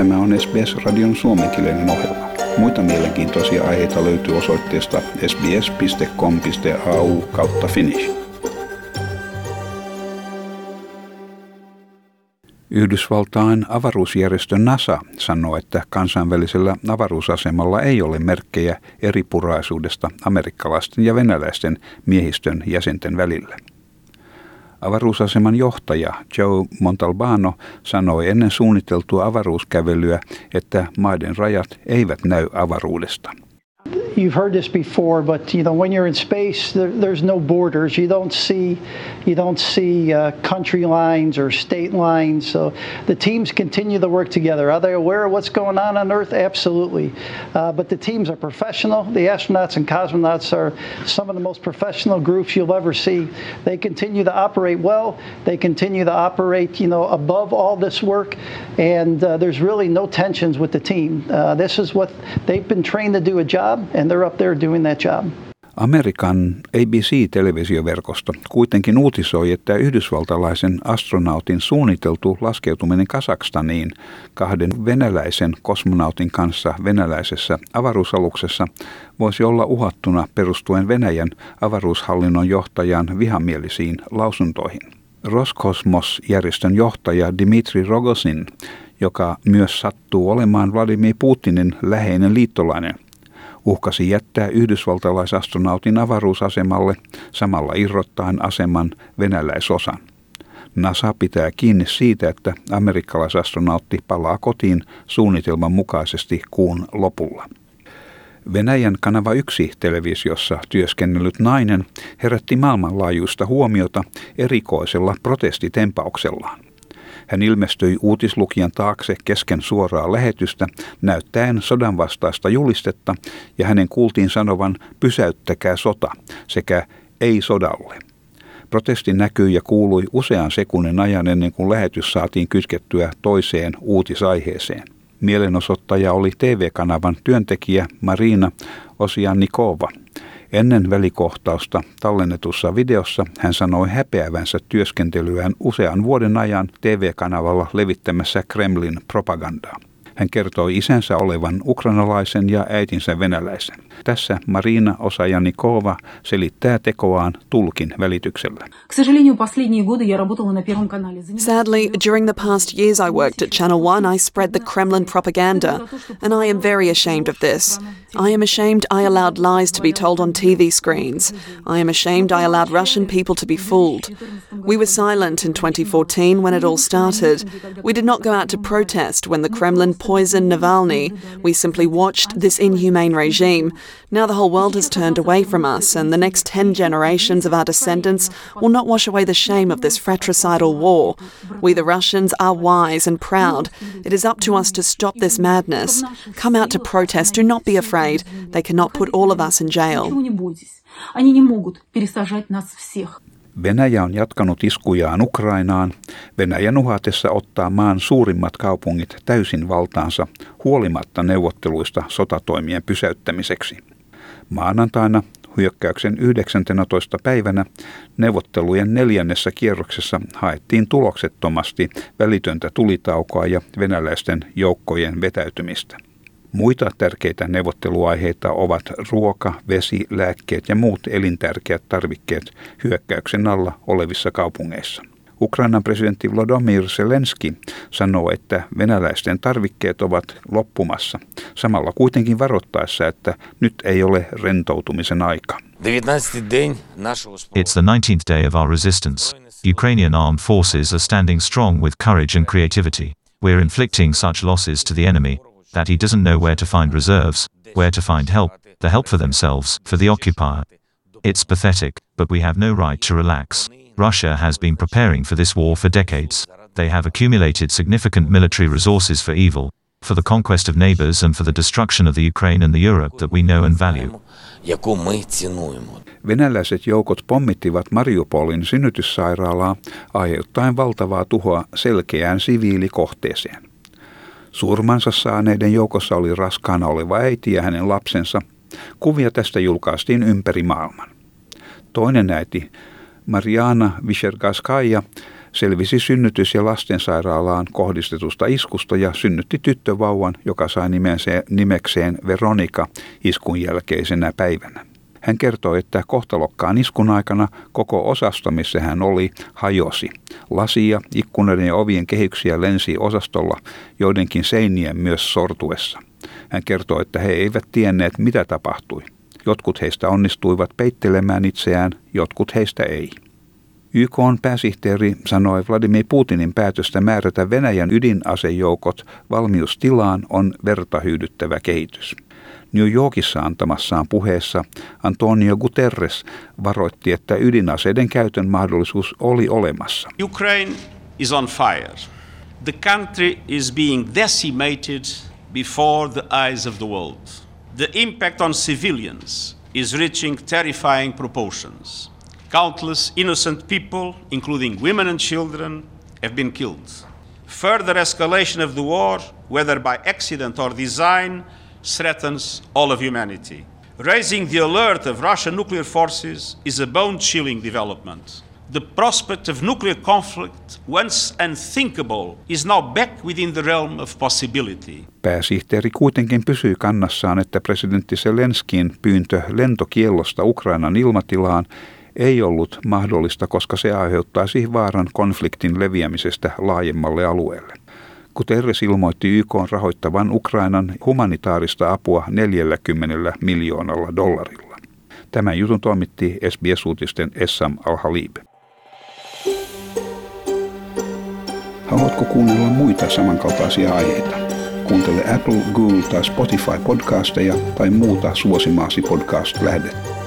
Tämä on SBS-radion suomenkielinen ohjelma. Muita mielenkiintoisia aiheita löytyy osoitteesta sbs.com.au kautta finnish. Yhdysvaltain avaruusjärjestö NASA sanoo, että kansainvälisellä avaruusasemalla ei ole merkkejä eripuraisuudesta amerikkalaisten ja venäläisten miehistön jäsenten välillä. Avaruusaseman johtaja Joe Montalbano sanoi ennen suunniteltua avaruuskävelyä, että maiden rajat eivät näy avaruudesta. You've heard this before, but you know when you're in space, there, there's no borders. You don't see, you don't see uh, country lines or state lines. So the teams continue to work together. Are they aware of what's going on on Earth? Absolutely. Uh, but the teams are professional. The astronauts and cosmonauts are some of the most professional groups you'll ever see. They continue to operate well. They continue to operate, you know, above all this work, and uh, there's really no tensions with the team. Uh, this is what they've been trained to do a job and they're up there doing that job. Amerikan ABC-televisioverkosto kuitenkin uutisoi, että yhdysvaltalaisen astronautin suunniteltu laskeutuminen Kasakstaniin kahden venäläisen kosmonautin kanssa venäläisessä avaruusaluksessa voisi olla uhattuna perustuen Venäjän avaruushallinnon johtajan vihamielisiin lausuntoihin. Roskosmos-järjestön johtaja Dimitri Rogosin, joka myös sattuu olemaan Vladimir Putinin läheinen liittolainen – uhkasi jättää yhdysvaltalaisastronautin avaruusasemalle samalla irrottaen aseman venäläisosan. NASA pitää kiinni siitä, että amerikkalaisastronautti palaa kotiin suunnitelman mukaisesti kuun lopulla. Venäjän kanava 1 televisiossa työskennellyt nainen herätti maailmanlaajuista huomiota erikoisella protestitempauksellaan. Hän ilmestyi uutislukijan taakse kesken suoraa lähetystä näyttäen sodanvastaista julistetta ja hänen kuultiin sanovan pysäyttäkää sota sekä ei sodalle. Protesti näkyi ja kuului usean sekunnin ajan ennen kuin lähetys saatiin kytkettyä toiseen uutisaiheeseen. Mielenosoittaja oli TV-kanavan työntekijä Marina Osiannikova. Ennen välikohtausta tallennetussa videossa hän sanoi häpeävänsä työskentelyään usean vuoden ajan TV-kanavalla levittämässä Kremlin propagandaa. Hän kertoi isänsä olevan ukrainalaisen ja äitinsä venäläisen. Tässä Marina Osajanikova selittää tekoaan tulkin välityksellä. Sadly, during the past years I worked at Channel One, I spread the Kremlin propaganda, and I am very ashamed of this. I am ashamed I allowed lies to be told on TV screens. I am ashamed I allowed Russian people to be fooled. We were silent in 2014 when it all started. We did not go out to protest when the Kremlin poisoned Navalny. We simply watched this inhumane regime. Now the whole world has turned away from us, and the next 10 generations of our descendants will not wash away the shame of this fratricidal war. We, the Russians, are wise and proud. It is up to us to stop this madness. Come out to protest. Do not be afraid. They cannot put all of us in jail. Venäjä on jatkanut iskujaan Ukrainaan, Venäjän uhatessa ottaa maan suurimmat kaupungit täysin valtaansa huolimatta neuvotteluista sotatoimien pysäyttämiseksi. Maanantaina hyökkäyksen 19. päivänä neuvottelujen neljännessä kierroksessa haettiin tuloksettomasti välitöntä tulitaukoa ja venäläisten joukkojen vetäytymistä. Muita tärkeitä neuvotteluaiheita ovat ruoka, vesi, lääkkeet ja muut elintärkeät tarvikkeet hyökkäyksen alla olevissa kaupungeissa. Ukrainan presidentti Vladimir Zelenski sanoo, että venäläisten tarvikkeet ovat loppumassa, samalla kuitenkin varoittaessa, että nyt ei ole rentoutumisen aika. It's the 19th day of our resistance. Ukrainian armed forces are standing strong with courage and creativity. We're inflicting such losses to the enemy that he doesn't know where to find reserves, where to find help, the help for themselves, for the occupier. It's pathetic, but we have no right to relax. Russia has been preparing for this war for decades. They have accumulated significant military resources for evil, for the conquest of neighbors and for the destruction of the Ukraine and the Europe that we know and value. Venäläiset joukot pommittivat Mariupolin synnytyssairaalaa aiheuttaen valtavaa tuhoa selkeään siviilikohteeseen. Surmansa saaneiden joukossa oli raskaana oleva äiti ja hänen lapsensa. Kuvia tästä julkaistiin ympäri maailman. Toinen äiti, Mariana Vishergaskaya, selvisi synnytys- ja lastensairaalaan kohdistetusta iskusta ja synnytti tyttövauvan, joka sai nimekseen Veronika iskun jälkeisenä päivänä. Hän kertoi, että kohtalokkaan iskun aikana koko osasto, missä hän oli, hajosi. Lasia, ikkunoiden ja ovien kehyksiä lensi osastolla joidenkin seinien myös sortuessa. Hän kertoi, että he eivät tienneet, mitä tapahtui. Jotkut heistä onnistuivat peittelemään itseään, jotkut heistä ei. YK on pääsihteeri sanoi Vladimir Putinin päätöstä määrätä Venäjän ydinasejoukot valmiustilaan on vertahyydyttävä kehitys. New Yorkissa antamassaan puheessa Antonio Guterres varoitti, että ydinaseiden käytön mahdollisuus oli olemassa. Ukraine is on fire. The country is being decimated before the eyes of the world. The impact on civilians is reaching terrifying proportions. Countless innocent people, including women and children, have been killed. Further escalation of the war, whether by accident or design, threatens all of humanity. Raising the alert of Russian nuclear forces is a bone chilling development. The prospect of nuclear conflict, once unthinkable, is now back within the realm of possibility. Pääsihteeri kuitenkin pysyy kannassaan, että presidentti Zelenskin pyyntö lentokiellosta Ukrainan ilmatilaan ei ollut mahdollista, koska se aiheuttaisi vaaran konfliktin leviämisestä laajemmalle alueelle. Guterres ilmoitti YK rahoittavan Ukrainan humanitaarista apua 40 miljoonalla dollarilla. Tämän jutun toimitti SBS-uutisten Essam Al-Halib. Haluatko kuunnella muita samankaltaisia aiheita? Kuuntele Apple, Google tai Spotify podcasteja tai muuta suosimaasi podcast-lähdettä.